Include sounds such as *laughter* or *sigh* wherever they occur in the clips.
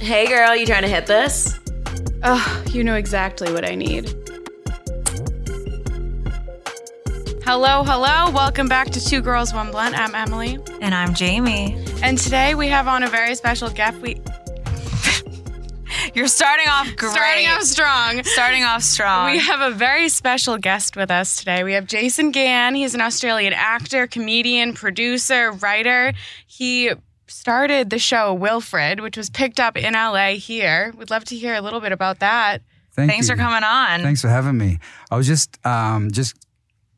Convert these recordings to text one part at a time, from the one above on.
Hey girl, you trying to hit this? Oh, you know exactly what I need. Hello, hello. Welcome back to Two Girls, One Blunt. I'm Emily. And I'm Jamie. And today we have on a very special guest. We *laughs* You're starting off *laughs* great. starting off strong. Starting off strong. We have a very special guest with us today. We have Jason Gann. He's an Australian actor, comedian, producer, writer. He started the show Wilfred, which was picked up in LA here. We'd love to hear a little bit about that. Thank Thanks you. for coming on. Thanks for having me. I was just um, just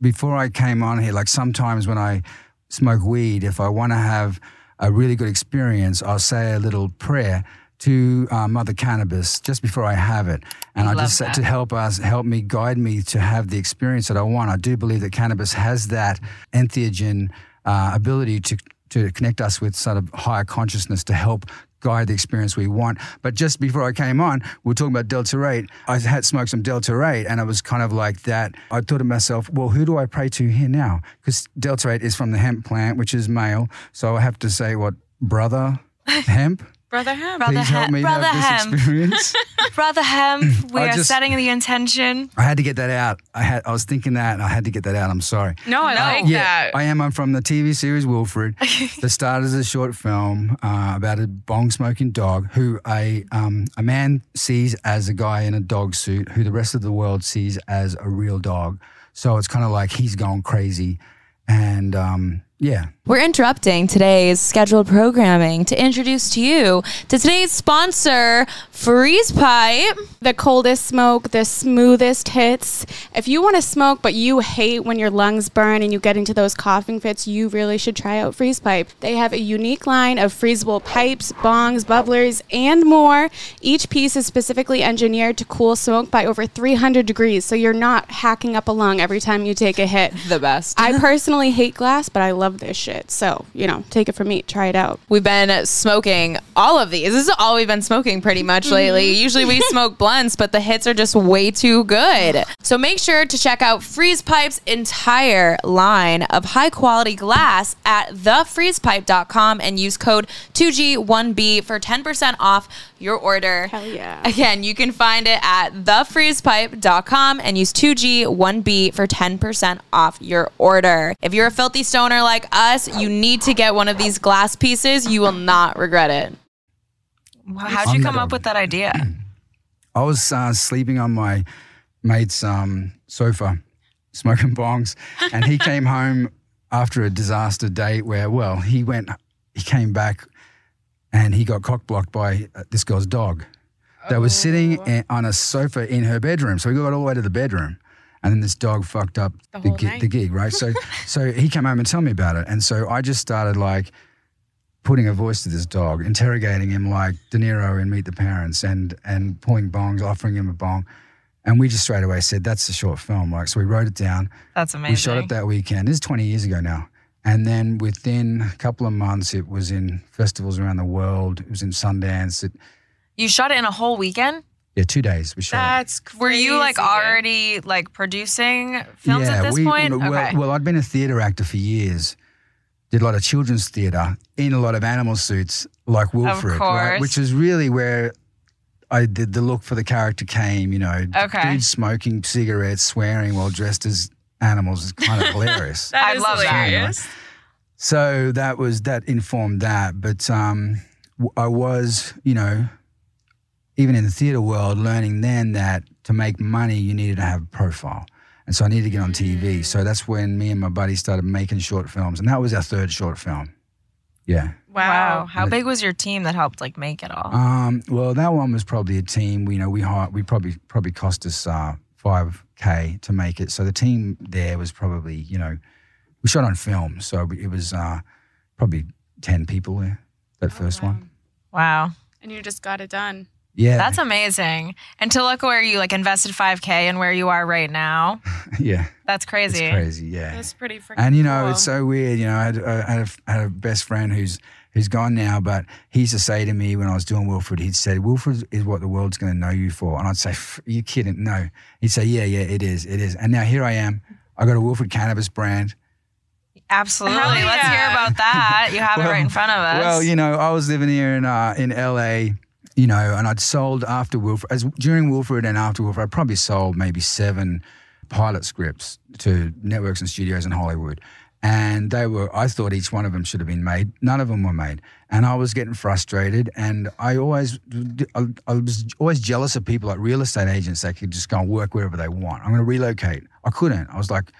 before I came on here. Like sometimes when I smoke weed, if I want to have a really good experience, I'll say a little prayer to uh, Mother Cannabis just before I have it, and I Love just that. to help us, help me, guide me to have the experience that I want. I do believe that cannabis has that entheogen uh, ability to to connect us with sort of higher consciousness to help guide the experience we want. But just before I came on, we were talking about Delta 8. I had smoked some Delta 8 and it was kind of like that. I thought to myself, well, who do I pray to here now? Because Delta 8 is from the hemp plant, which is male. So I have to say, what, brother *laughs* hemp? Brother Ham. Brother Please help me Brother have this experience. Brother Hemp, *laughs* *laughs* we I are just- setting the intention. I had to get that out. I had I was thinking that and I had to get that out. I'm sorry. No, I No. like Yeah, that. I am. I'm from the TV series Wilfred. *laughs* that started as a short film uh, about a bong smoking dog who a um, a man sees as a guy in a dog suit, who the rest of the world sees as a real dog. So it's kind of like he's gone crazy, and um, yeah, We're interrupting today's scheduled programming to introduce to you to today's sponsor, Freeze Pipe. the coldest smoke, the smoothest hits. If you want to smoke but you hate when your lungs burn and you get into those coughing fits, you really should try out Freeze Pipe. They have a unique line of freezable pipes, bongs, bubblers, and more. Each piece is specifically engineered to cool smoke by over 300 degrees, so you're not hacking up a lung every time you take a hit. The best. I *laughs* personally hate glass, but I love this shit. So, you know, take it from me. Try it out. We've been smoking all of these. This is all we've been smoking pretty much lately. Mm-hmm. Usually we smoke blunts, but the hits are just way too good. So make sure to check out Freeze Pipe's entire line of high quality glass at thefreezepipe.com and use code 2G1B for 10% off your order. Hell yeah. Again, you can find it at thefreezepipe.com and use 2G1B for 10% off your order. If you're a filthy stoner like us, you need to get one of these glass pieces. You will not regret it. How'd you come up with that idea? *clears throat* I was uh, sleeping on my mate's um, sofa, *laughs* smoking bongs, and he came home after a disaster date where, well, he went, he came back, and he got cock blocked by uh, this girl's dog that was sitting in, on a sofa in her bedroom. So we got all the way to the bedroom. And then this dog fucked up The the, gi- the gig, right? So, so he came home and told me about it, and so I just started like putting a voice to this dog, interrogating him like De Niro in Meet the Parents, and and pulling bongs, offering him a bong, and we just straight away said that's a short film. Like, so we wrote it down. That's amazing. We shot it that weekend. This is 20 years ago now. And then within a couple of months, it was in festivals around the world. It was in Sundance. It, you shot it in a whole weekend? yeah, two days we shot. That's crazy. Were you like already like producing films at this we, point? Well, okay. well, I'd been a theatre actor for years. Did a lot of children's theatre in a lot of animal suits, like Wilfred, right? Which is really where I did the look for the character came. You know, Okay. dudes smoking cigarettes, swearing while dressed as animals is kind of *laughs* hilarious. That I is love that. hilarious. So that was that informed that. But um, w- I was, you know, even in the theatre world, learning then that to make money you needed to have a profile, and so I needed to get on TV. So that's when me and my buddy started making short films, and that was our third short film. Yeah. wow. Wow. How big was your team that helped like make it all? Um, well, that one was probably a team. We, you know, we hired, we probably probably cost us uh, five k to make it. So the team there was probably, you know, we shot on film, so it was uh, probably ten people there. That first one. wow. And you just got it done. Yeah, That's amazing. And to look where you like invested 5K and where you are right now, *laughs* yeah, that's it's crazy. crazy. Yeah, That's pretty freaking and you know cool. it's so weird. You know, I had, I had, a, I had a best friend who's who's gone now, but he used to say to me when I was doing Wilfred, he'd say, "Wilfred is what the world's going to know you for," and I'd say, you kidding?" No, he'd say, "Yeah, yeah, it is, it is." And now here I am. I got a Wilfred cannabis brand. Absolutely. Hell Let's hear about that. You have it right in front of us. Well, you know, I was living here in uh, in LA, you know, and I'd sold after Wilfred, as during Wilfred and after Wilfred, I probably sold maybe seven pilot scripts to networks and studios in Hollywood. And they were, I thought each one of them should have been made. None of them were made. And I was getting frustrated. And I always, I, I was always jealous of people like real estate agents that could just go and work wherever they want. I'm going to relocate. I couldn't. I was like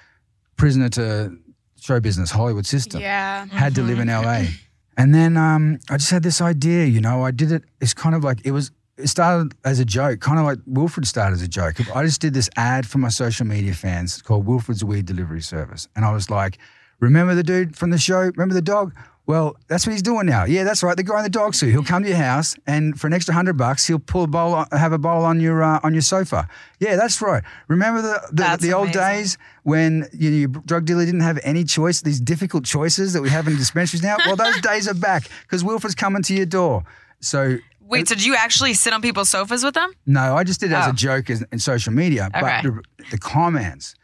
prisoner to show business, Hollywood system Yeah. had to live in mm-hmm. LA. *laughs* And then um, I just had this idea, you know, I did it. It's kind of like it was. It started as a joke, kind of like Wilfred started as a joke. I just did this ad for my social media fans called Wilfred's Weed Delivery Service, and I was like, "Remember the dude from the show? Remember the dog? Well, that's what he's doing now. Yeah, that's right. The guy in the dog suit. He'll come to your house, and for an extra hundred bucks, he'll pull a bowl, on, have a bowl on your uh, on your sofa. Yeah, that's right. Remember the the, the old days when you know, your drug dealer didn't have any choice, these difficult choices that we have in dispensaries now. Well, those *laughs* days are back because Wilfred's coming to your door. So Wait, so did you actually sit on people's sofas with them? no, I just did it as Oh. a joke as, in social media. Okay. But the, the comments,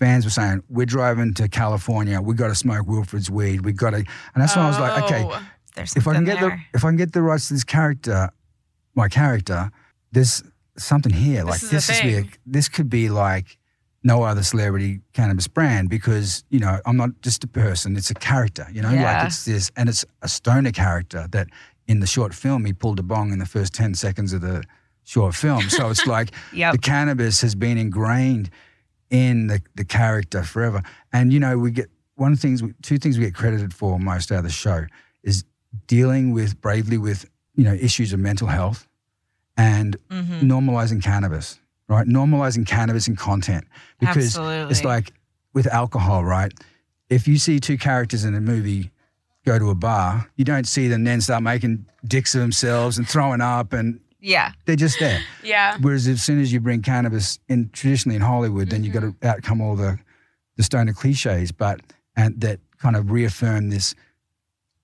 fans were saying, "We're driving to California. We got to smoke Wilfred's weed. We got to." And that's when I was like, "Okay, Oh. There's if I can get the if I can get the rights to this character, my character, there's something here. like is the this is be a, thing. this could be like no other celebrity cannabis brand because you know I'm not just a person; it's a character. You know, Yeah. like it's this, and it's a stoner character that in the short film he pulled a bong in the first ten seconds of the short film. So it's *laughs* like Yep. the cannabis has been ingrained in the, the character forever. And you know, we get one of the things, two things we get credited for most out of the show is dealing with bravely with you know issues of mental health and Mm-hmm. normalizing cannabis, right? Normalizing cannabis in content because it's like with alcohol, right? If you see two characters in a movie go to a bar, you don't see them then start making dicks of themselves and throwing up and yeah. they're just there. Yeah. Whereas as soon as you bring cannabis in traditionally in Hollywood, then you've got to mm-hmm. outcome all the the stoner cliches, but and that kind of reaffirm this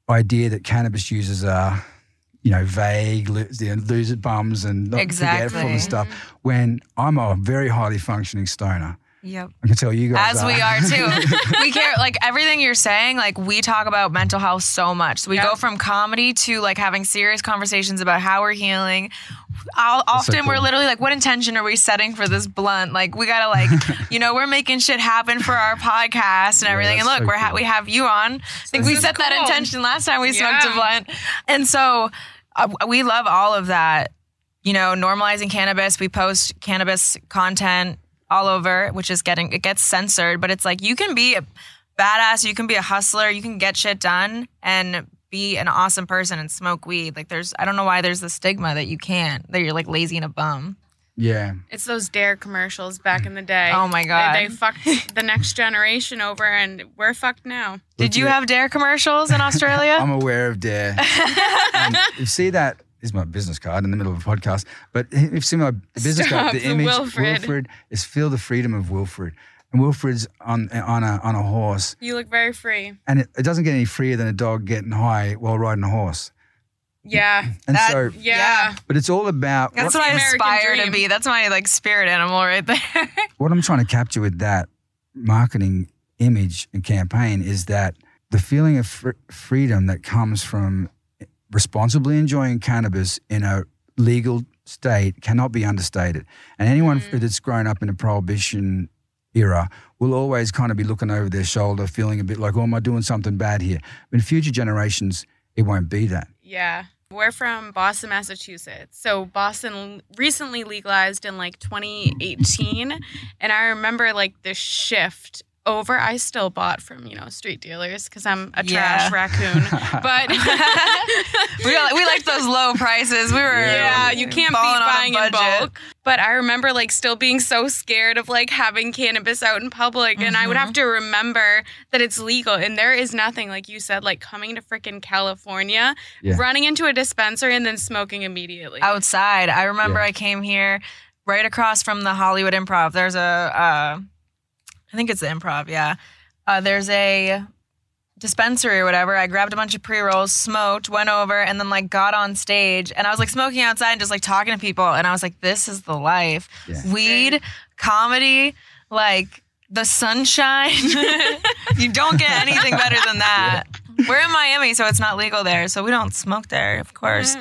idea that cannabis users are, you know, vague, lo- you loser bums and not forgetful Exactly. and stuff. Mm-hmm. When I'm a very highly functioning stoner, Yep. I can tell you guys As we are too. *laughs* we care like everything you're saying, like we talk about mental health so much. So we Yeah. go from comedy to like having serious conversations about how we're healing. I'll, That's so often we're literally like, what intention are we setting for this blunt? Like we gotta like, *laughs* you know, we're making shit happen for our podcast and everything. and look, so we're ha- cool. we have you on. I think this we is set that intention last time we smoked a blunt. And so uh, we love all of that. You know, normalizing cannabis. We post cannabis content all over, which is getting it gets censored, but it's like you can be a badass, you can be a hustler, you can get shit done and be an awesome person and smoke weed. Like there's I don't know why there's the stigma that you can't, that you're like lazy and a bum. Yeah. It's those Dare commercials back in the day. Oh my God. They, they fucked the next generation over, and we're fucked now. Did you have dare commercials in *laughs* Australia? I'm aware of Dare. um, you see that is my business card in the middle of a podcast. But *laughs* if you see my business Stop, card, the the image Wilfred. Wilfred is feel the freedom of Wilfred, and Wilfred's on on a on a horse, You look very free. and it, it doesn't get any freer than a dog getting high while riding a horse. Yeah. And That- so, Yeah. but it's all about That's what, what I the American aspire to be. That's my like spirit animal right there. *laughs* what I'm trying to capture with that marketing image and campaign is that the feeling of fr- freedom that comes from responsibly enjoying cannabis in a legal state cannot be understated. And anyone mm. that's grown up in a prohibition era will always kind of be looking over their shoulder, feeling a bit like, oh, am I doing something bad here? But in future generations, it won't be that. Yeah. We're from Boston, Massachusetts. So Boston recently legalized in like 2018. And I remember like the shift over. I still bought from, you know, street dealers because I'm a Yeah. trash raccoon. *laughs* But *laughs* we we like those low prices. We were yeah, you can't beat balling on a buying in bulk. But I remember like still being so scared of like having cannabis out in public. And I would Mm-hmm. have to remember that it's legal. And there is nothing, like you said, like coming to freaking California, Yeah. running into a dispensary and then smoking immediately. outside. I remember Yeah. I came here right across from the Hollywood Improv. There's a, uh, I think it's the Improv. Yeah, uh, there's a dispensary or whatever. I grabbed a bunch of pre rolls, smoked, went over, and then like got on stage, and I was like smoking outside and just like talking to people, and I was like, this is the life. Yeah. Weed, comedy, like the sunshine. *laughs* you don't get anything better than that. We're in Miami, so it's not legal there. So we don't smoke there, of course.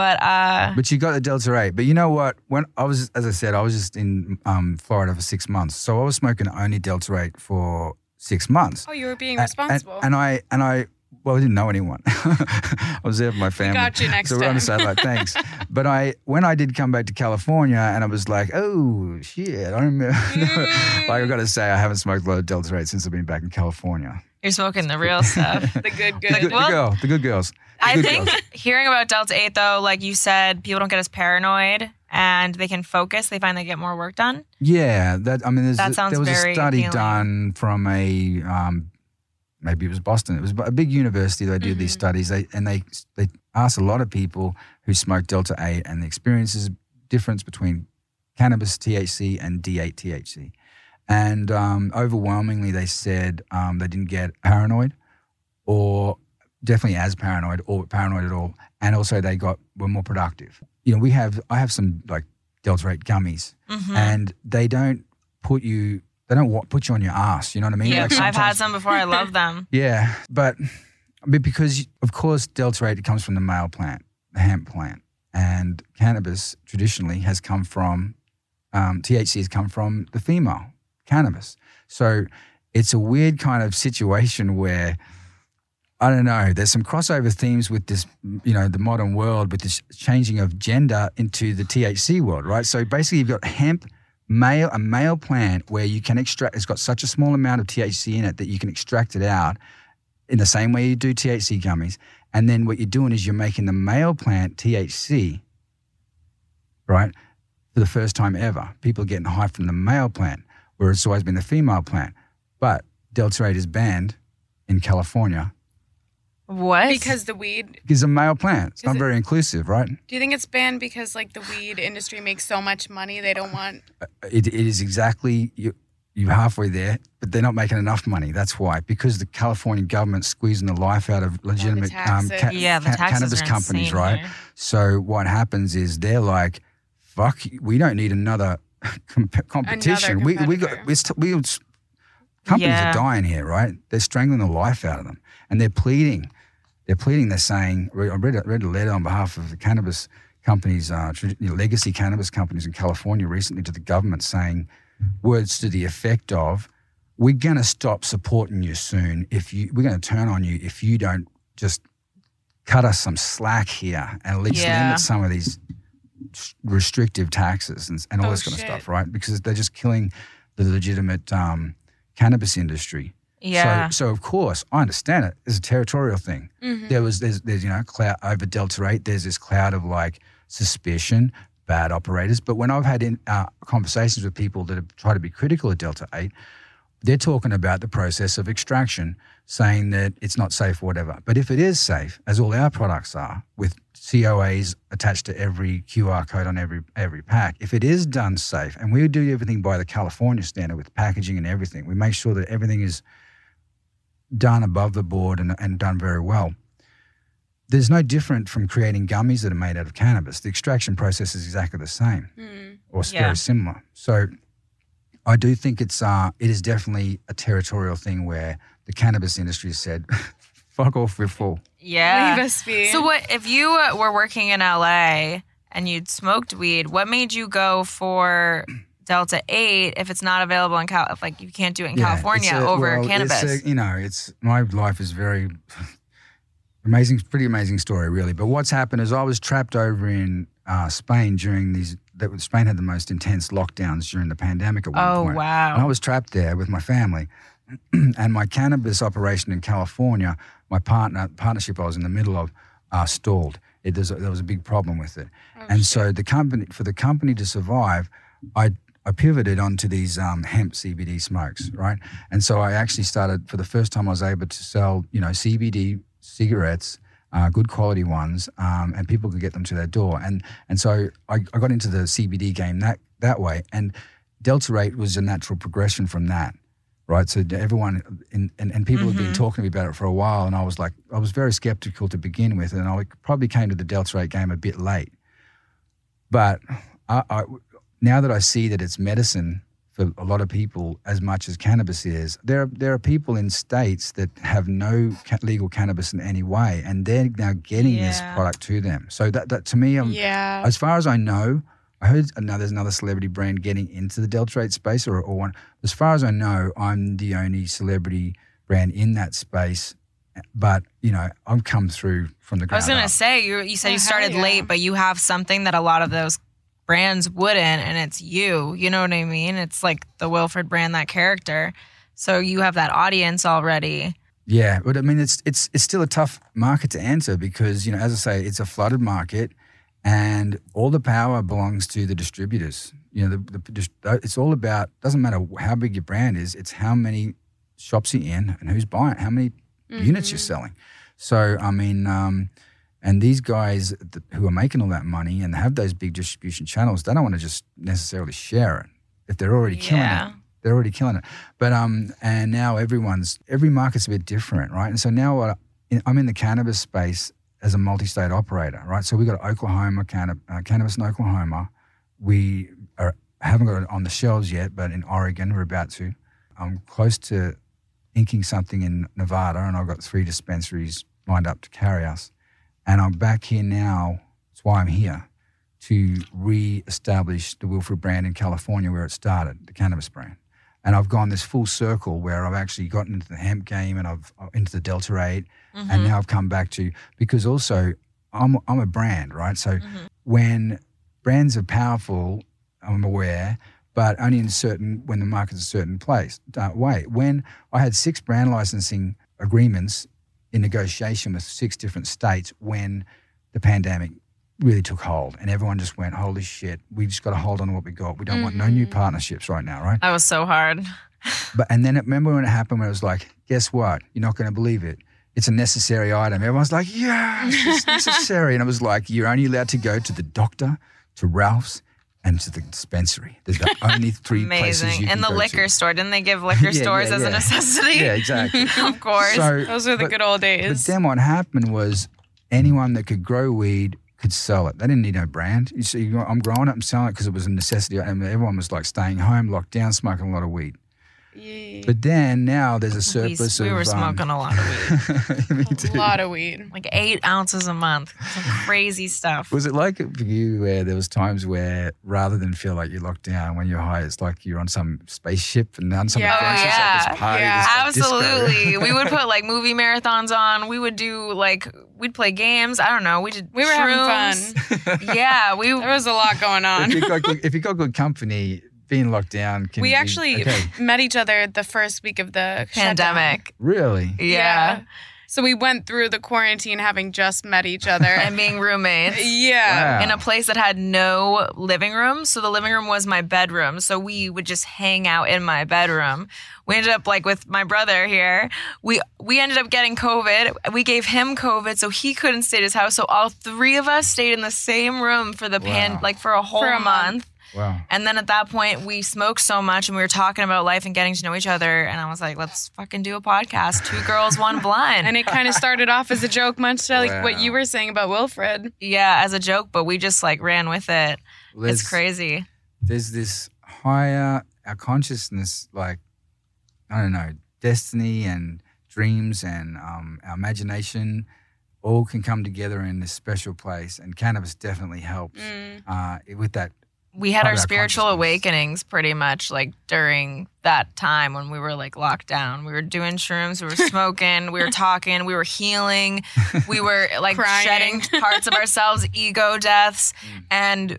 But uh, But you got the Delta 8. But you know what? When I was, as I said, I was just in um, Florida for six months. So I was smoking only Delta 8 for six months. Oh, you were being A- responsible. And, and I, and I, well, I didn't know anyone. *laughs* I was there with my family. got you next so we're on the satellite. Thanks. *laughs* but I, when I did come back to California, and I was like, oh shit, I remember. *laughs* like I got to say, I haven't smoked a lot of Delta 8 since I've been back in California. you're smoking the real stuff. the good, The, good. good, Well, the girl, the good girls. The I good think girls. hearing about Delta 8, though, like you said, people don't get as paranoid and they can focus. They find they get more work done. Yeah, that I mean, there's That a- sounds there was very a study appealing. done from a um, maybe it was Boston. It was a big university that did Mm-hmm. these studies. They and they they asked a lot of people who smoked Delta Eight and the experiences difference between cannabis THC and D8 THC, and um, overwhelmingly they said um, they didn't get paranoid or definitely as paranoid or paranoid at all, and also they got were more productive. You know, we have I have some like Delta Eight gummies Mhm. and they don't put you they don't wa- put you on your ass you know what i mean yeah, Like I've had some before. I love them. *laughs* yeah but but because of course delta 8 comes from the male plant the hemp plant and cannabis traditionally has come from um, thc has come from the female cannabis so it's a weird kind of situation where I don't know. There's some crossover themes with this, you know, the modern world with this changing of gender into the THC world, right? So basically, you've got hemp, male, a male plant where you can extract. It's got such a small amount of THC in it that you can extract it out in the same way you do THC gummies. And then what you're doing is you're making the male plant THC, right, for the first time ever. People are getting high from the male plant, where it's always been the female plant. But Delta 8 is banned in California What? Because the weed. It's a male plant. It's Is not it- very inclusive, right? Do you think it's banned because like the weed industry makes so much money they don't want? It, it is exactly you. You're halfway there, but they're not making enough money. That's why, because the California government's squeezing the life out of legitimate um, taxes. yeah, ca- cannabis companies, insane right? here. So what happens is they're like, "Fuck, we don't need another *laughs* comp- competition. we we got we we companies Yeah. are dying here, right? They're strangling the life out of them, and they're pleading. They're pleading. They're saying, I read a, read a letter on behalf of the cannabis companies, uh, legacy cannabis companies in California recently to the government saying words to the effect of, "We're going to stop supporting you soon if you. We're going to turn on you if you don't just cut us some slack here and at least Yeah. limit some of these restrictive taxes and, and all Oh, this kind of stuff, right? Because they're just killing the legitimate um, cannabis industry. Yeah. So, so of course, I understand it. It's a territorial thing. Mm-hmm. There was, there's, there's, you know, cloud over Delta Eight. There's this cloud of like suspicion, bad operators. But when I've had in, uh, conversations with people that have tried to be critical of Delta Eight, they're talking about the process of extraction, saying that it's not safe whatever. But if it is safe, as all our products are, with COAs attached to every QR code on every every pack, if it is done safe, and we do everything by the California standard with packaging and everything, we make sure that everything is done above the board and, and done very well. There's no different from creating gummies that are made out of cannabis. The extraction process is exactly the same Mm. or s- Yeah. very similar. So I do think it's uh, it is definitely a territorial thing where the cannabis industry said, *laughs* "Fuck off, we're full." yeah. Leave us be. So what if you uh, were working in LA and you'd smoked weed? What made you go for Delta Eight if it's not available in Cal? If like you can't do it in Yeah, California a- over well, cannabis? A, you know, it's my life is very *laughs* amazing, pretty amazing story, really. But what's happened is I was trapped over in uh, Spain during these. That Spain had the most intense lockdowns during the pandemic at one oh point. Oh wow! And I was trapped there with my family. *clears throat* and my cannabis operation in California, my partner partnership I was in the middle of, uh, stalled. It, a, there was a big problem with it. and so the company, for the company to survive, I, I pivoted onto these um, hemp CBD smokes, right? And so I actually started, for the first time, I was able to sell, you know, CBD cigarettes, uh, good quality ones, um, and people could get them to their door. And and so I, I got into the CBD game that that way. And Delta Eight was a natural progression from that, right? So everyone in, and, and people had been talking to me about it for a while, and I was like, I was very skeptical to begin with, and I probably came to the Delta Eight game a bit late. But I, I, now that I see that it's medicine for for a lot of people as much as cannabis is. There are, there are people in states that have no ca- legal cannabis in any way, and they're now getting this product to them. So that, that to me, um, Yeah. as far as I know, I heard another, there's another celebrity brand getting into the Delta 8 space, or, or one. As far as I know, I'm the only celebrity brand in that space. But you know, I've come through from the ground I was gonna say you you said Oh, you started yeah. late, but you have something that a lot of those brands wouldn't, and it's you. You know what I mean? It's like the Wilfred brand, that character. So you have that audience already. Yeah, but I mean, it's it's it's still a tough market to enter because you know, as I say, it's a flooded market, and all the power belongs to the distributors. You know, the, the it's all about doesn't matter how big your brand is; it's how many shops you're in and who's buying, how many units you're selling. So, I mean, um, and these guys th- who are making all that money and have those big distribution channels, they don't want to just necessarily share it if they're already killing Yeah. it. They're already killing it. But um, and now everyone's every market's a bit different, right? And so now what I- I'm in the cannabis space as a multi-state operator, right? So we got Oklahoma canna- uh, cannabis in Oklahoma. We are, haven't got it on the shelves yet, but in Oregon we're about to. I'm close to inking something in Nevada, and I've got three dispensaries lined up to carry us. And I'm back here now. That's why I'm here to re-establish the Wilfred brand in California, where it started, the cannabis brand. And I've gone this full circle where I've actually gotten into the hemp game and I've uh, into the Delta 8 and now I've come back to because also I'm I'm a brand, right? So when brands are powerful, I'm aware, but only in certain when the market's a certain place uh, way. When I had six brand licensing agreements in negotiation with six different states when the pandemic really took hold and everyone just went, holy shit, we just got to hold on to what we got. We don't want no new mm. partnerships right now, right? That was so hard. *laughs* But and then it, remember when it happened when it was like, guess what? You're not going to believe it. It's a necessary item. Everyone's like, yeah it's *laughs* necessary. and it was like, you're only allowed to go to the doctor, to Ralph's, and to the dispensary. There's the only *laughs* three places Amazing. you can And the go liquor to. store. Didn't they give liquor *laughs* Yeah, stores yeah, as a necessity? Yeah, exactly. *laughs* of course. So, Those were the but- good old days. But days. then what happened was anyone that could grow weed could sell it. They didn't need no brand. You see, I'm growing it and selling it because it was a necessity. And everyone was like staying home, locked down, smoking a lot of weed. Yeah. But then now there's a surplus we of. We were um, smoking a lot of weed. *laughs* *laughs* me too. a lot of weed. like eight ounces a month. Some crazy stuff. Was it like for you where there was times where rather than feel like you're locked down when you're high, it's like you're on some spaceship and on some Yeah. adventure, it's like yeah. this party, Yeah. this like. Absolutely. *laughs* we would put like movie marathons on. We would do like we'd play games. I don't know. We did We were having fun. Yeah, we There was a lot going on. if you got good, if you got good company, being locked down can We be- actually okay. met each other the first week of the shutdown. pandemic. really. Yeah. So we went through the quarantine having just met each other. *laughs* And being roommates. yeah. Wow. In a place that had no living room. So the living room was my bedroom. So we would just hang out in my bedroom. We ended up like with my brother here. We we ended up getting COVID. We gave him COVID, so he couldn't stay at his house. So all three of us stayed in the same room for the pan like for a whole For a month. month. Wow. And then at that point, we smoked so much and we were talking about life and getting to know each other. And I was like, let's fucking do a podcast. Two girls, one *laughs* blunt. and it kind of started off as a joke, much like what you were saying about Wilfred. yeah, as a joke, but we just like ran with it. There's- it's crazy. There's this higher, our consciousness, like, I don't know, destiny and dreams and um, our imagination all can come together in this special place. And cannabis definitely helps Mm. uh, with that. We had our spiritual awakenings pretty much like during that time when we were like locked down. We were doing shrooms, we were *laughs* smoking, we were talking, we were healing, we were *laughs* like shedding parts of ourselves, *laughs* ego deaths. And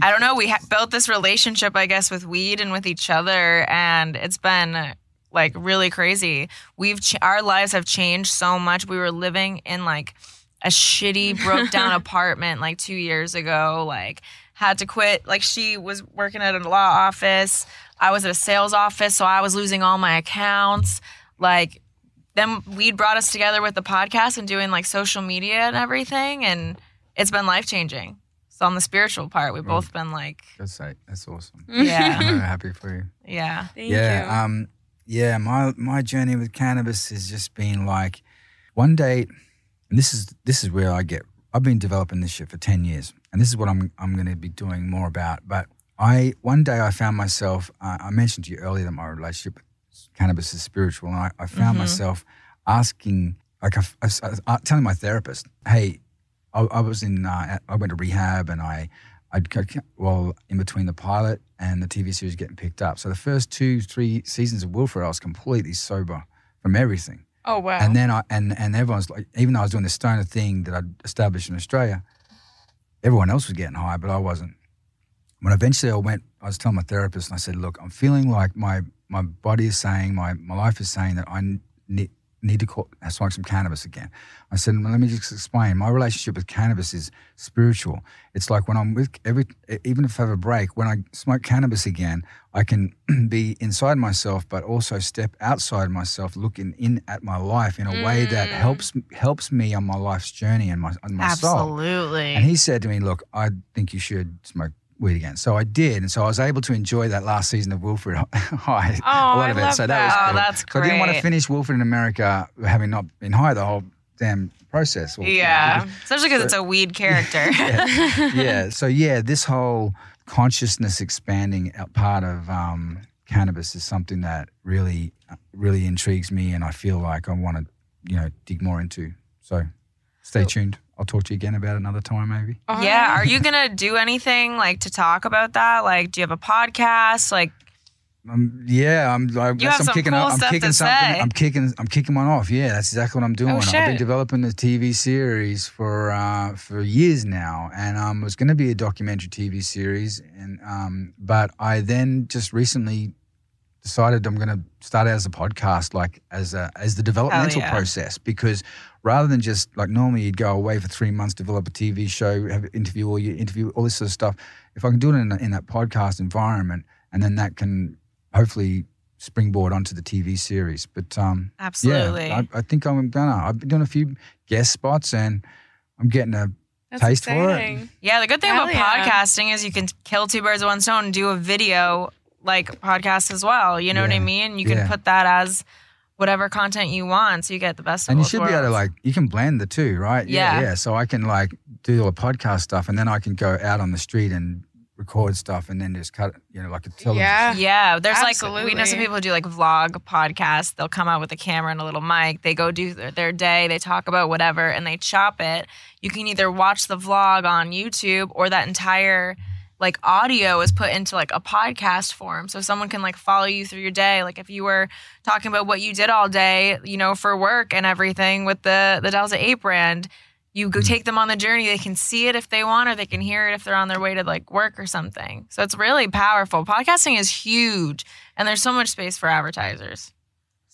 I don't know, we ha- built this relationship, I guess, with weed and with each other. And it's been like really crazy. We've, ch- our lives have changed so much. We were living in like a shitty, broke down apartment like two years ago. Like, had to quit. Like, she was working at a law office. I was at a sales office, so I was losing all my accounts. Like, then weed brought us together with the podcast and doing like social media and everything. And it's been life changing. So, on the spiritual part, we've both been like, That's it. That's awesome. *laughs* yeah, I'm happy for you. yeah. Thank yeah, you. um, yeah. My my journey with cannabis has just been like one day, and this is this is where I get. I've been developing this shit for ten years, and this is what I'm I'm going to be doing more about. But I one day I found myself. Uh, I mentioned to you earlier that my relationship with cannabis is spiritual, and I, I found myself asking, like, I, I, I was, telling my therapist, "Hey, I, I was in. Uh, I went to rehab, and I, I'd go- well in between the pilot and the TV series getting picked up. So the first two, three seasons of Wilfred, I was completely sober from everything. Oh wow. And then I and and everyone's like, even though I was doing the stoner thing that I'd established in Australia, everyone else was getting high, but I wasn't. When eventually I went, I was telling my therapist, and I said, "Look, I'm feeling like my my body is saying, my my life is saying that I need need to call, smoke some cannabis again." I said, well, "Let me just explain. My relationship with cannabis is spiritual. It's like when I'm with every, even if I have a break, when I smoke cannabis again, I can *clears throat* be inside myself, but also step outside myself, looking in at my life in a way that mm. helps helps me on my life's journey and my on my soul." Absolutely. And he said to me, "Look, I think you should smoke weed again." So I did, and so I was able to enjoy that last season of Wilfred *laughs* High. Oh, a lot I of it. so that, that. was Oh, cool. that's So I didn't want to finish Wilfred in America having not been high the whole damn process. Or- yeah. Especially because it's a weed character. *laughs* *laughs* yeah. So yeah, this whole consciousness expanding part of um, cannabis is something that really, really intrigues me, and I feel like I want to, you know, dig more into. So, stay tuned. I'll talk to you again about it another time, maybe. yeah. Are you gonna do anything like to talk about that? Like, do you have a podcast? Like, Um, yeah, I'm. I, you have I'm some kicking. cool up, I'm stuff kicking to something. say. I'm kicking. I'm kicking one off. Yeah, that's exactly what I'm doing. Oh, I've been developing a TV series for uh, for years now, and um, it was going to be a documentary TV series, and um, but I then just recently decided I'm going to start out as a podcast, like as a as the developmental yeah. process, because rather than just like normally you'd go away for three months, develop a TV show, have an interview, or you interview all this sort of stuff. If I can do it in, in that podcast environment, and then that can hopefully springboard onto the TV series. But um, Absolutely. yeah, I, I think I'm gonna. I've been doing a few guest spots, and I'm getting a That's taste for it. yeah. The good thing Hell about yeah. podcasting is you can kill two birds with one stone and do a video like podcast as well. You know what I mean? You can Yeah. put that as whatever content you want, so you get the best. Of and you both should be able to like you can blend the two, right? Yeah. yeah. So I can like do all the podcast stuff, and then I can go out on the street and record stuff, and then just cut you know, like a television. Yeah. Yeah, there's like we know some people do like vlog podcasts. They'll come out with a camera and a little mic. They go do their, their day. They talk about whatever and they chop it. You can either watch the vlog on YouTube or that entire like audio is put into like a podcast form, so someone can like follow you through your day. Like if you were talking about what you did all day, you know, for work and everything with the the Delta Eight brand. You go mm-hmm. take them on the journey. They can see it if they want, or they can hear it if they're on their way to like work or something. So it's really powerful. Podcasting is huge, and there's so much space for advertisers.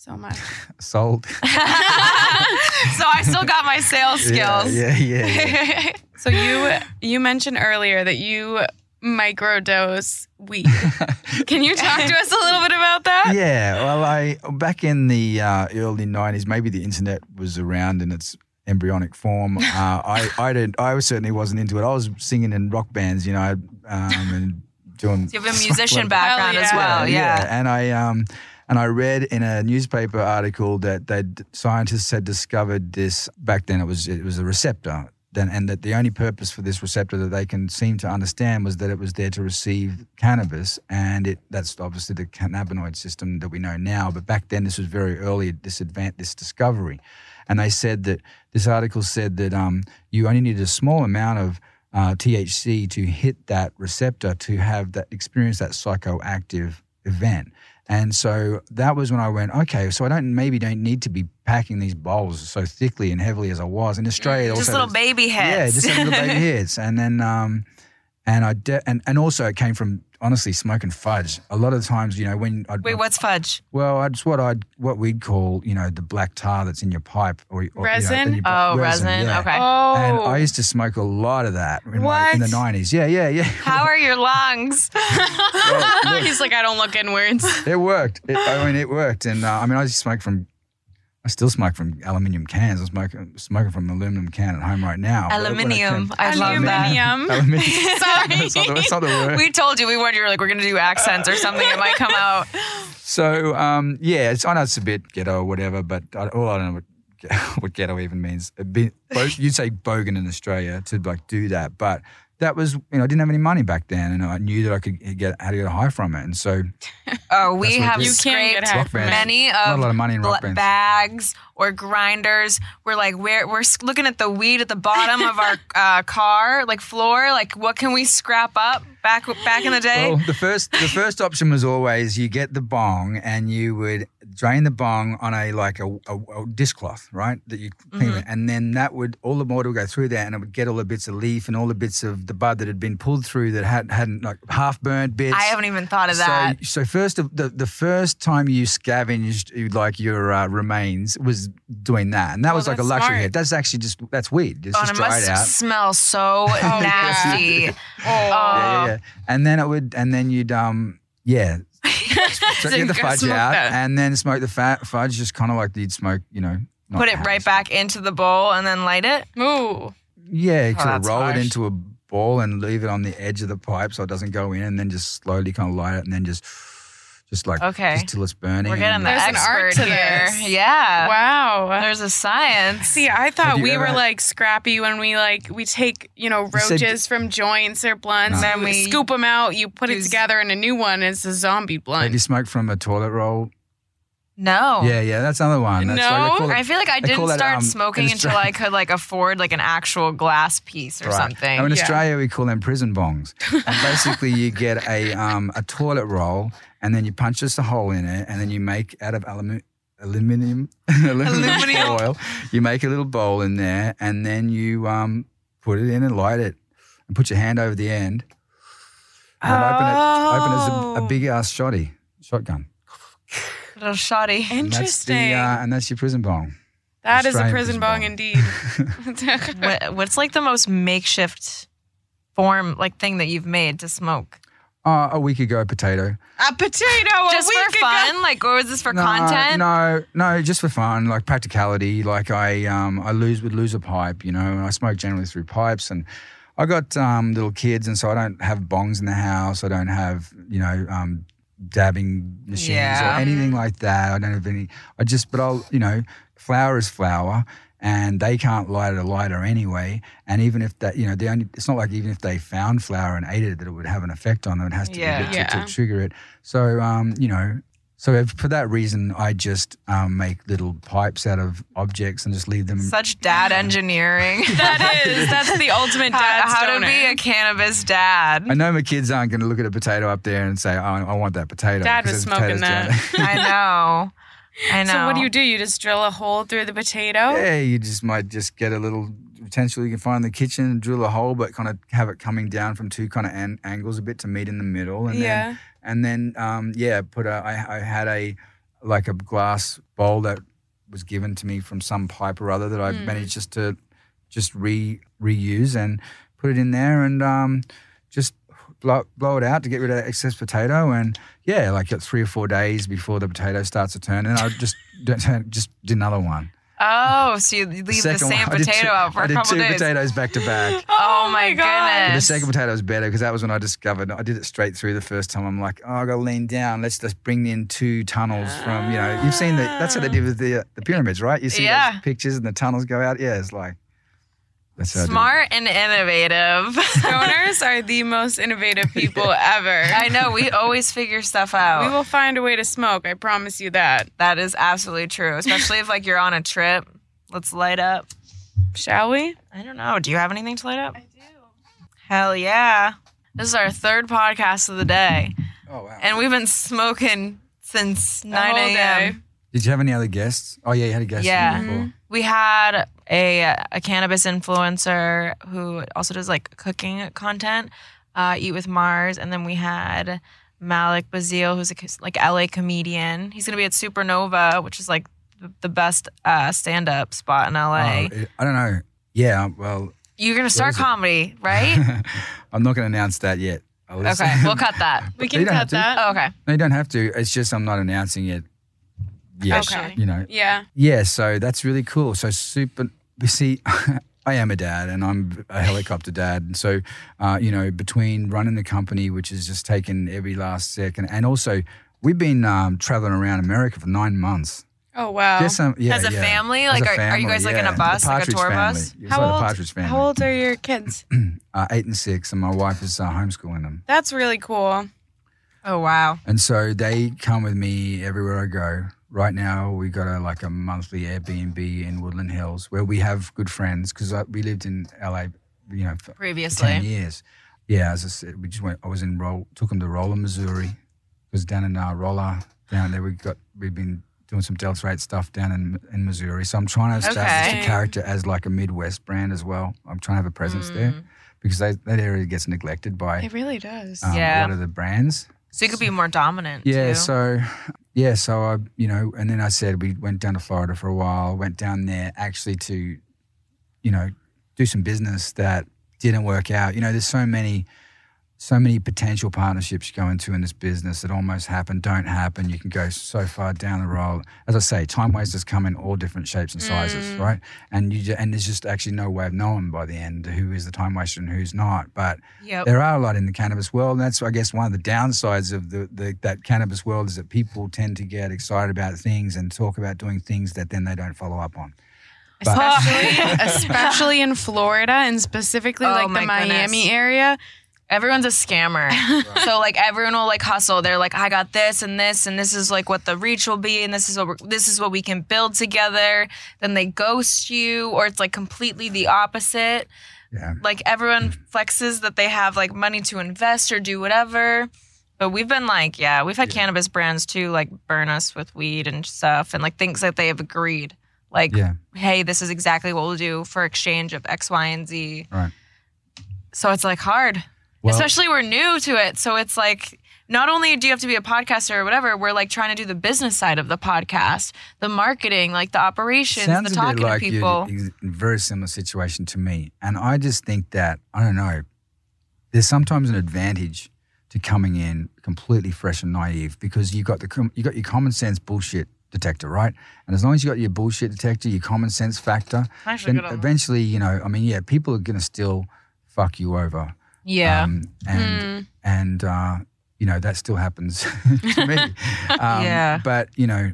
So much. *laughs* Sold. *laughs* so I still got my sales *laughs* skills. Yeah, yeah, yeah. yeah. So you you mentioned earlier that you microdose weed. *laughs* Can you talk to us a little bit about that? Yeah, well, I back in the uh, early '90s, maybe the internet was around in its embryonic form. *laughs* Uh, I I did I certainly wasn't into it. I was singing in rock bands, you know, um, and doing. You have a musician *laughs* background as yeah. well. Yeah. and I um and I read in a newspaper article that they scientists had discovered this back then. It was it was a receptor. And that the only purpose for this receptor that they can seem to understand was that it was there to receive cannabis, and it that's obviously the cannabinoid system that we know now. But back then, this was very early. This advance, this discovery, and they said that this article said that um, you only needed a small amount of uh, THC to hit that receptor to have that experience that psychoactive event. And so that was when I went, okay, so I don't maybe don't need to be packing these bowls so thickly and heavily as I was in Australia. Just also, little baby heads. yeah, just little baby *laughs* hits, and then um, and I de- and and also it came from honestly smoking fudge. A lot of times, you know, when I'd, Wait, what's fudge? well, it's what I'd what we'd call you know the black tar that's in your pipe or, or you know, Resin? Oh, resin. yeah. Okay. Oh. And I used to smoke a lot of that in, my, in the nineties. Yeah, yeah, yeah. How are your lungs? *laughs* *laughs* He's like, I don't look inwards. It worked. It, I mean, it worked. And uh, I mean, I used to smoke from. I still smoke from aluminium cans. I'm smoking, smoking from an aluminum can at home right now. But when I Aluminium. I love that. Aluminium. *laughs* Aluminium. Sorry. *laughs* that's, not the, that's not the word. We told you we warned you. We're like, we're gonna do accents or something. It might come out. *laughs* So um, yeah, it's, I know it's a bit ghetto or whatever, but I, all I don't know what, what ghetto even means. It'd be- bo- you'd say bogan in Australia to like do that, but that was you know I didn't have any money back then, and I knew that I could get how to get a high from it, and so Oh, we have it You is. can get scraped high Rock from many of not a lot of money in rock bl- bands. bags or grinders. We're like we're we're s- looking at the weed at the bottom of our *laughs* uh, car, like floor. Like what can we scrap up back back in the day? Well, the first the first option was always you get the bong and you would drain the bong on a like a, a, a dishcloth, right? That you clean Mm-hmm. it, and then that would all the water would go through there, and it would get all the bits of leaf and all the bits of the bud that had been pulled through that had hadn't like half burnt bits. I haven't even thought of that. So, so first of the the first time you scavenged like your uh, remains was doing that, and that Well, was like a luxury smart. hit. That's actually just that's weird. Just, Oh, just and it dry must out. smell so *laughs* nasty. *laughs* Oh. yeah, yeah, yeah. And then it would, and then you'd, um, yeah. *laughs* so get the fudge out, that. and then smoke the fat fudge, just kind of like you'd smoke, you know. not Put it house. right back into the bowl and then light it. Ooh. Yeah, you Oh, sort of that's roll it into a ball and leave it on the edge of the pipe so it doesn't go in, and then just slowly kind of light it, and then just, just like, Okay. just till it's burning. We're getting and the There's an art expert to here. this. Yeah. Wow. There's a science. See, I thought we ever were had- like scrappy when we like we take you know You said- roaches from joints or blunts, No. and we we scoop them out. You put it together in a new one. It's a zombie Have Did you smoke from a toilet roll? no. Yeah, yeah, that's another one. That's No? they it- I feel like I didn't that, start um, smoking until I could like afford like an actual glass piece or Right. something. Now, in Yeah. Australia, we call them prison bongs. And basically, you get a um, a toilet roll, and then you punch just a hole in it, and then you make out of alumi- aluminum *laughs* aluminum Aluminum. foil. You make a little bowl in there, and then you um, put it in and light it, and put your hand over the end, and open it. Open it as a, a Oh. big ass shotty shotgun. Little shoddy. And that's the, Interesting. uh, and that's your prison bong. that is a prison prison bong bong. indeed. *laughs* *laughs* What, what's like the most makeshift form like thing that you've made to smoke? Uh, a week ago, potato. a potato. a Just week for ago. fun? Like, or was this for no, content? No, no, just for fun, like practicality. Like I, um, I lose would lose a pipe, you know, and I smoke generally through pipes, and I got um, little kids, and so I don't have bongs in the house. I don't have, you know, um, dabbing machines Yeah. or anything like that. I don't have any. I just, but I'll, you know, flour is flour. And they can't light a lighter anyway. And even if that, you know, the only, it's not like even if they found flour and ate it, that it would have an effect on them. It has to Yeah. be to, Yeah. to trigger it. So, um, you know, so if- for that reason, I just um, make little pipes out of objects and just leave them. Such dad engineering. *laughs* That is. That's the ultimate dad how, how to be a cannabis dad. I know my kids aren't going to look at a potato up there and say, "Oh, I want that potato." Dad was smoking that. I know. *laughs* I know. So what do you do? You just drill a hole through the potato? there. yeah, you just might just get a little potential you can find in the kitchen and drill a hole, but kind of have it coming down from two kind of an- angles a bit to meet in the middle, and Yeah. then and then um, yeah, put a. I, I had a like a glass bowl that was given to me from some pipe or other that I managed just to just re reuse and put it in there and um, just blow, blow it out to get rid of that excess potato and yeah, like at three or four days before the potato starts to turn, and I just *laughs* don't just did another one. Oh, so you leave the, second same one- potato two- out for I a couple days. I did two days. potatoes back to back. *laughs* Oh my God. But goodness. the second potato was better because that was when I discovered I did it straight through the first time. I'm like, oh, I got to lean down. Let's just bring in two tunnels from you know. You've seen the that's what they did with the uh, the pyramids, right? You see Yeah. those pictures and the tunnels go out. Yeah, it's like that's how I did it. Smart and innovative. *laughs* Stoners *laughs* are the most innovative people ever. I know. We always figure stuff out. We will find a way to smoke. I promise you that. that is absolutely true. Especially if like you're on a trip. Let's light up. Shall we? I don't know. Do you have anything to light up? I do. Hell yeah. This is our third podcast of the day. Oh wow! And we've been smoking since 9 whole a.m. Did you have any other guests? Oh yeah, you had a guest. Yeah. before. Mm-hmm. We had a a cannabis influencer who also does like cooking content, uh, Eat with Mars, and then we had Malik Bazil, who's a like LA comedian. He's gonna be at Supernova, which is like the- the best uh, stand up spot in LA. Oh, I don't know. Yeah, well, You're gonna start is it? comedy, right? *laughs* I'm not going to announce that yet. Okay, we'll cut that. *laughs* We can cut that. Oh, okay. No, you don't have to. It's just I'm not announcing it yet. Okay. You know. Yeah. Yeah, so that's really cool. So super. You see, *laughs* I am a dad, and I'm a helicopter dad, and so uh, you know, between running the company, which has just taken every last second, and also we've been um, traveling around America for nine months. Oh wow. Guess I'm- yeah, As a yeah. family? As Like, a are- are you guys, like, in a bus, like a tour family. bus? It's how like old? Partridge family. How old are your kids? *clears throat* Uh, eight and six, and my wife is uh, homeschooling them. That's really cool. Oh wow. And so they come with me everywhere I go. Right now, we got a like a monthly Airbnb in Woodland Hills where we have good friends because we lived in LA, you know, for Previously. ten years. Yeah, as I said, we just went. I was in Roll, took them to Rolla, Missouri. Was down in uh, Rolla down there. We got we've been doing some Delta Eight stuff down in in Missouri. So I'm trying to establish Okay. the character as like a Midwest brand as well. I'm trying to have a presence Mm. there because they, that area gets neglected by It really does. um, Yeah. a lot of the brands. So you could be more dominant. Yeah, too. so yeah, so I you know, and then I said we went down to Florida for a while, went down there actually to, you know, do some business that didn't work out. You know, there's so many so many potential partnerships you go into in this business that almost happen, don't happen. You can go so far down the road. As I say, time wasters come in all different shapes and sizes, mm. right? And you ju- and there's just actually no way of knowing by the end who is the time waster and who's not. But Yep. there are a lot in the cannabis world, and that's I guess one of the downsides of the, the that cannabis world is that people tend to get excited about things and talk about doing things that then they don't follow up on. especially *laughs* especially in Florida and specifically Oh, like the Miami goodness. area. Everyone's a scammer. *laughs* so like everyone will like hustle. They're like, I got this and this, and this is like what the reach will be, and this is what we're, this is what we can build together. Then they ghost you, or it's like completely the opposite. Yeah. Like everyone mm-hmm. flexes that they have like money to invest or do whatever. But we've been like, yeah, we've had cannabis brands too, like burn us with weed and stuff, and like things that they have agreed. Like, Yeah. hey, this is exactly what we'll do for exchange of X, Y, and Z. Right. So it's like hard. Well- Especially we're new to it. So it's like not only do you have to be a podcaster or whatever, we're like trying to do the business side of the podcast, the marketing, like the operations, the talking like to people. very similar situation to me, and I just think that I don't know. There's sometimes an advantage to coming in completely fresh and naive because you got the you got your common sense bullshit detector, right? And as long as you got your bullshit detector, your common sense factor, then good on that. eventually, you know, I mean, yeah, people are gonna still fuck you over. Yeah. Um, and and uh, you know that still happens *laughs* to me. *laughs* Um, Yeah. But you know,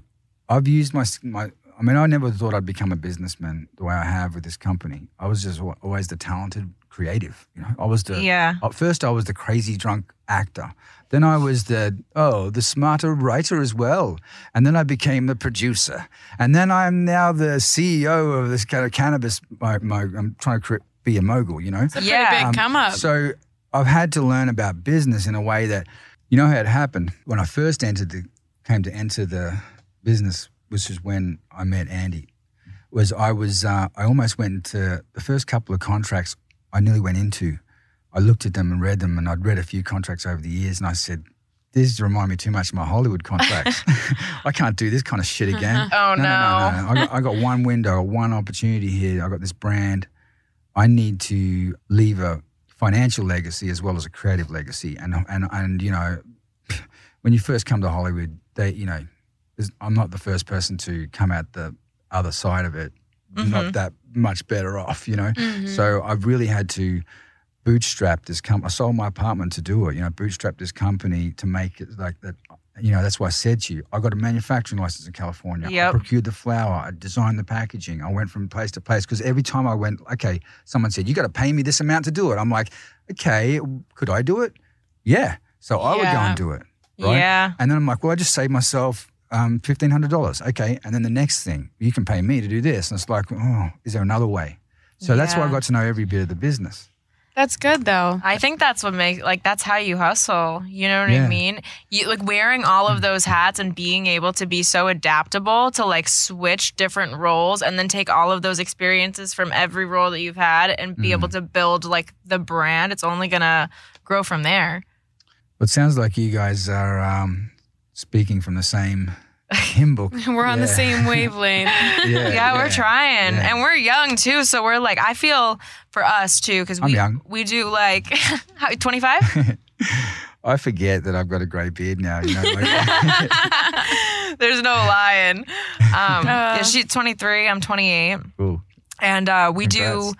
I've used my my. I mean, I never thought I'd become a businessman the way I have with this company. I was just always the talented creative. You know, I was the Yeah. At first, I was the crazy drunk actor. Then I was the oh the smarter writer as well. And then I became the producer. And then I'm now the CEO of this kind of cannabis. My, my, I'm trying to cre- be a mogul. You know. It's a pretty Yeah. big Um, come up. So I've had to learn about business in a way that, you know, how it happened when I first entered the, came to enter the business, which is when I met Andy. Was I was uh, I almost went into the first couple of contracts I nearly went into. I looked at them and read them, and I'd read a few contracts over the years, and I said, this remind me too much of my Hollywood contracts. *laughs* *laughs* I can't do this kind of shit again." *laughs* Oh, no, no, no, no. I got, I got one window, one opportunity here. I got this brand. I need to leave a financial legacy as well as a creative legacy. And and and you know, *laughs* when you first come to Hollywood, they you know, I'm not the first person to come out the other side of it. Not mm-hmm. that much better off, you know. Mm-hmm. So I've really had to bootstrap this company. I sold my apartment to do it. You know, bootstrap this company to make it like that. You know, that's why I said to you, I got a manufacturing license in California. I procured the flower. I designed the packaging. I went from place to place because every time I went, okay, someone said, you got to pay me this amount to do it. I'm like, okay, could I do it? Yeah. So I would go and do it. Right? Yeah. And then I'm like, well, I just saved myself um, $1,500. Okay. And then the next thing, you can pay me to do this. And it's like, oh, is there another way? So that's why I got to know every bit of the business. That's good though. I think that's what makes like that's how you hustle. You know what Yeah. I mean? You like wearing all of those hats and being able to be so adaptable to like switch different roles and then take all of those experiences from every role that you've had and be able to build like the brand. It's only gonna grow from there. Well, it sounds like you guys are um, speaking from the same hymn. *laughs* We're on the same *laughs* wavelength. Yeah, Yeah, we're trying, yeah. and we're young too. So we're like, I feel for us too because I'm we young. we do like *laughs* twenty five. I forget that I've got a grey beard now. You know, like, There's no lying. Um, Uh. yeah, she's 23. I'm 28. cool. And uh, we do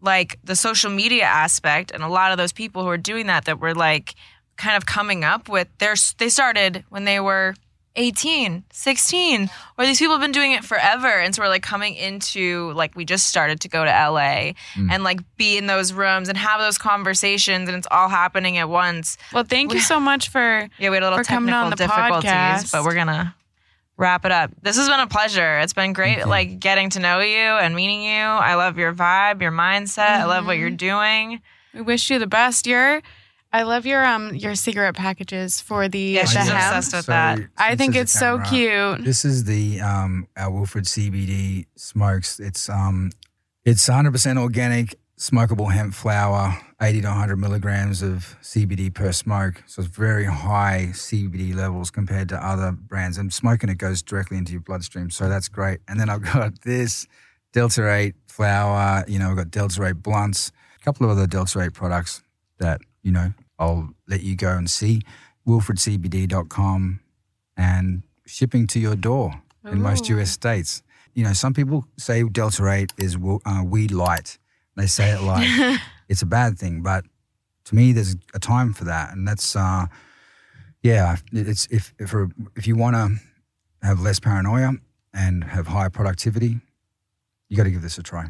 like the social media aspect, and a lot of those people who are doing that that were like kind of coming up with their they started when they were 18, 16, or these people have been doing it forever. And so we're like coming into like we just started to go to LA Mm. and like be in those rooms and have those conversations and it's all happening at once. Well, thank you so much for *laughs* Yeah, we had a little technical difficulties, podcast. but we're gonna wrap it up. This has been a pleasure. It's been great like getting to know you and meeting you. I love your vibe, your mindset. I love what you're doing. we wish you the best. Your I love your um your cigarette packages for the Yeah, the she's hemp. obsessed with that. I think it's so cute. This is the um, our Wilfred CBD smokes. It's um, it's 100% organic, smokable hemp flower, 80 to 100 milligrams of CBD per smoke. So it's very high CBD levels compared to other brands. And smoking it goes directly into your bloodstream, so that's great. And then I've got this Delta 8 flower. You know, I've got Delta 8 blunts, a couple of other Delta 8 products that you know I'll let you go and see. WilfredCBD.com and shipping to your door in most US states. You know, some people say Delta 8 is uh, weed light. They say it like *laughs* it's a bad thing, but to me, there's a time for that, and that's uh, yeah. It's if if if you want to have less paranoia and have higher productivity, you got to give this a try.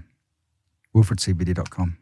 WilfredCBD.com.